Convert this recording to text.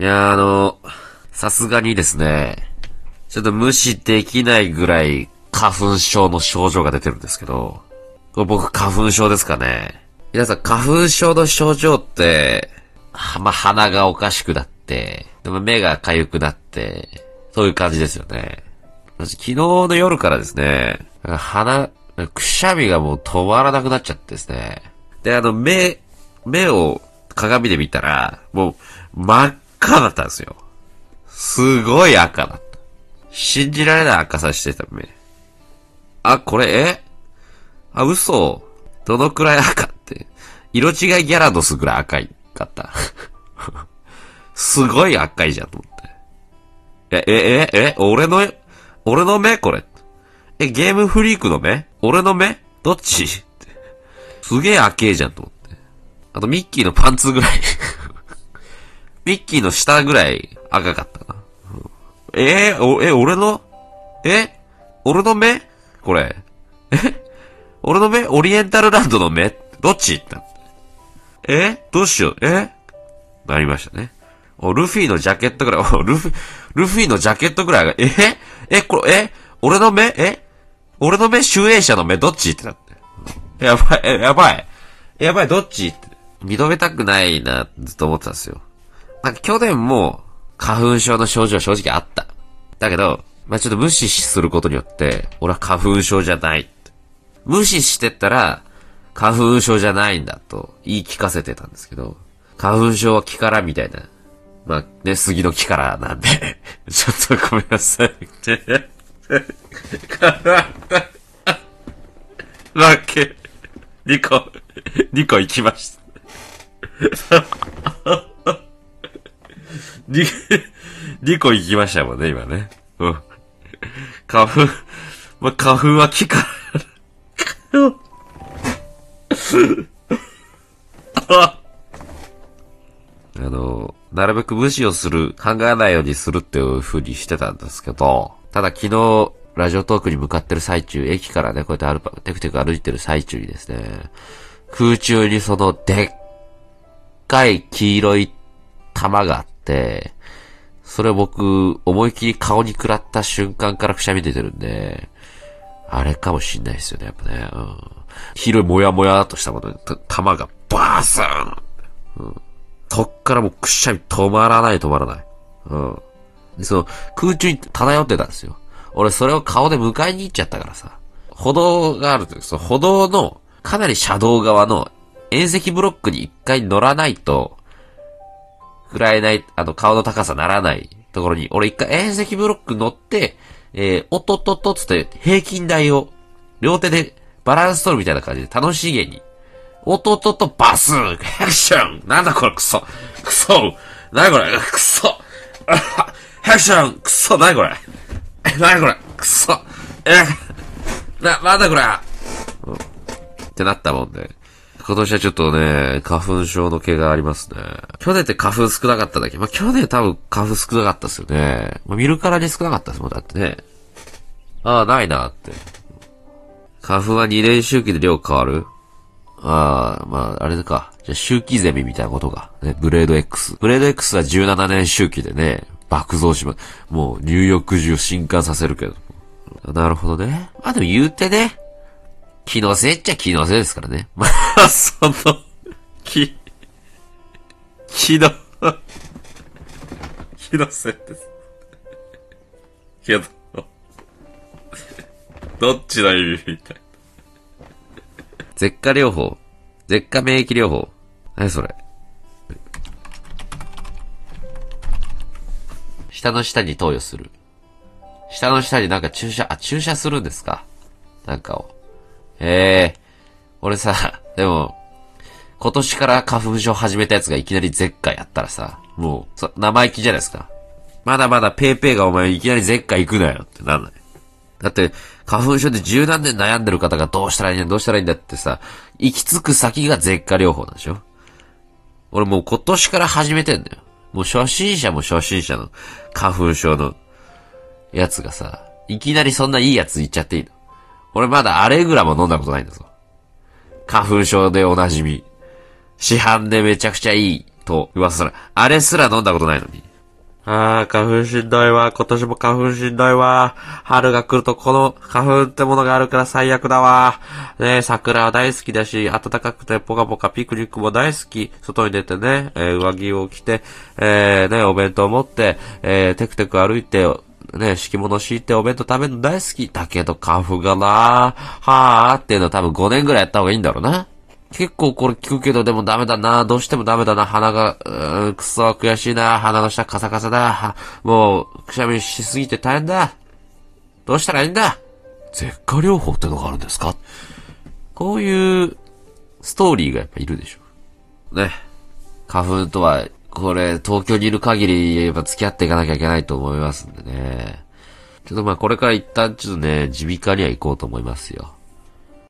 いや、あの、さすがにですね、ちょっと無視できないぐらい花粉症の症状が出てるんですけど、これ僕花粉症ですかね。皆さん花粉症の症状って、まあ、鼻がおかしくなって、でも目が痒くなって、そういう感じですよね。私昨日の夜からですね、鼻、くしゃみがもう止まらなくなっちゃってですね。で、あの、目、目を鏡で見たら、もう真っ赤だったんですよ。すごい赤だった。信じられない赤さしてた目。あ、これ、え？あ、嘘。どのくらい赤って。色違いギャラドスぐらい赤いかった。すごい赤いじゃんと思って。え、え、え、え、俺の、俺の目？これ。え、ゲームフリークの目？俺の目？どっち？すげえ赤えじゃんと思って。あとミッキーのパンツぐらいミッキーの下ぐらい赤かったな。えー、お、え、俺の？え？俺の目？これ。え？俺の目？オリエンタルランドの目？どっち？って。え？どうしよう？え？なりましたね。お、ルフィのジャケットぐらい、お、ルフィ、ルフィのジャケットぐらいが、え？え、これ、え？俺の目？え？俺の目？集英者の目？どっち？ってなって。やばい、やばい。やばい、どっち？って。認めたくないな、ずっと思ってたんですよ。なんか去年も、花粉症の症状正直あった。だけど、まあ、ちょっと無視することによって、俺は花粉症じゃない。無視してったら、花粉症じゃないんだと言い聞かせてたんですけど、花粉症は木からみたいな。まあね、杉の木からなんで ちょっとごめんなさい。負け。2個、2個行きました。2、2個行きましたもんね、今ね。うん。花粉、まあ、花粉は木から。あの、なるべく無視をする、考えないようにするっていう風にしてたんですけど、ただ昨日、ラジオトークに向かってる最中、駅からね、こうやって歩テクテク歩いてる最中にですね、空中にそのでっかい黄色い玉が、それ僕、思い切り顔に食らった瞬間からくしゃみ出てるんで、あれかもしんないですよね、やっぱね。うん。黄色いもやもやとしたものに、玉がバースーン、うん、そっからもうくしゃみ止まらない止まらない。うん。でその、空中に漂ってたんですよ。俺それを顔で迎えに行っちゃったからさ。歩道があるという、その歩道の、かなり車道側の遠石ブロックに一回乗らないと、振られない、あの、顔の高さならないところに、俺一回遠石ブロック乗って、えー、おっとっとっとつって平均台を、両手でバランス取るみたいな感じで楽しげに、おっとっとっとバスーアクション。なんだこれクソ。クソ。なにこれクソ。ハクション。くそなにこれ。えなにこれくそえな、なんだこれ、うん、ってなったもんで。今年はちょっとね、花粉症の毛がありますね。去年って花粉少なかっただけ？まあ、去年多分花粉少なかったですよね。まあ、見るからに少なかったですもん、だってね。ああ、ないなって。花粉は2年周期で量変わる？ああ、まあ、あれか。じゃ周期ゼミみたいなことか。ね、ブレード X。ブレード X は17年周期でね、爆増します。もう入浴中進化させるけど。なるほどね。まあでも言うてね、気のせいっちゃ気のせいですからね。まあ、その、気、気の、気のせいです。けど、どっちの意味みたいな。舌下療法。舌下免疫療法。何それ。下の下に投与する。下の下になんか注射、あ、注射するんですか？なんかを。ええー、俺さ、でも、今年から花粉症始めたやつがいきなり絶下やったらさ、もう、そ生意気じゃないですか。まだまだペーペーがお前いきなり絶下行くなよってなんない。だって、花粉症で十何年悩んでる方がどうしたらいいんだ、どうしたらいいんだってさ、行き着く先が絶下療法なんでしょ俺もう今年から始めてんだよ。もう初心者も初心者の花粉症のやつがさ、いきなりそんないいやつ言っちゃっていいの俺まだアレグラも飲んだことないんだぞ。花粉症でおなじみ。市販でめちゃくちゃいいと噂すら、あれすら飲んだことないのに。ああ、花粉しんどいわ。今年も花粉しんどいわ。春が来るとこの花粉ってものがあるから最悪だわ。ね桜は大好きだし、暖かくてポカポカピクニックも大好き。外に出てね、えー、上着を着て、えー、ね、お弁当を持って、えー、テクテク歩いて、ね、敷物敷いてお弁当食べるの大好き。だけど花粉がなはあっていうのは多分5年ぐらいやった方がいいんだろうな。結構これ聞くけどでもダメだな。どうしてもダメだな。鼻が、うーん、くそ悔しいな。鼻の下カサカサだ。もう、くしゃみしすぎて大変だ。どうしたらいいんだ舌下療法ってのがあるんですか？こういうストーリーがやっぱいるでしょ。ね。花粉とは、これ、東京にいる限り、やっぱ付き合っていかなきゃいけないと思いますんでね。ちょっとまあこれから一旦ちょっとね、耳鼻科には行こうと思いますよ。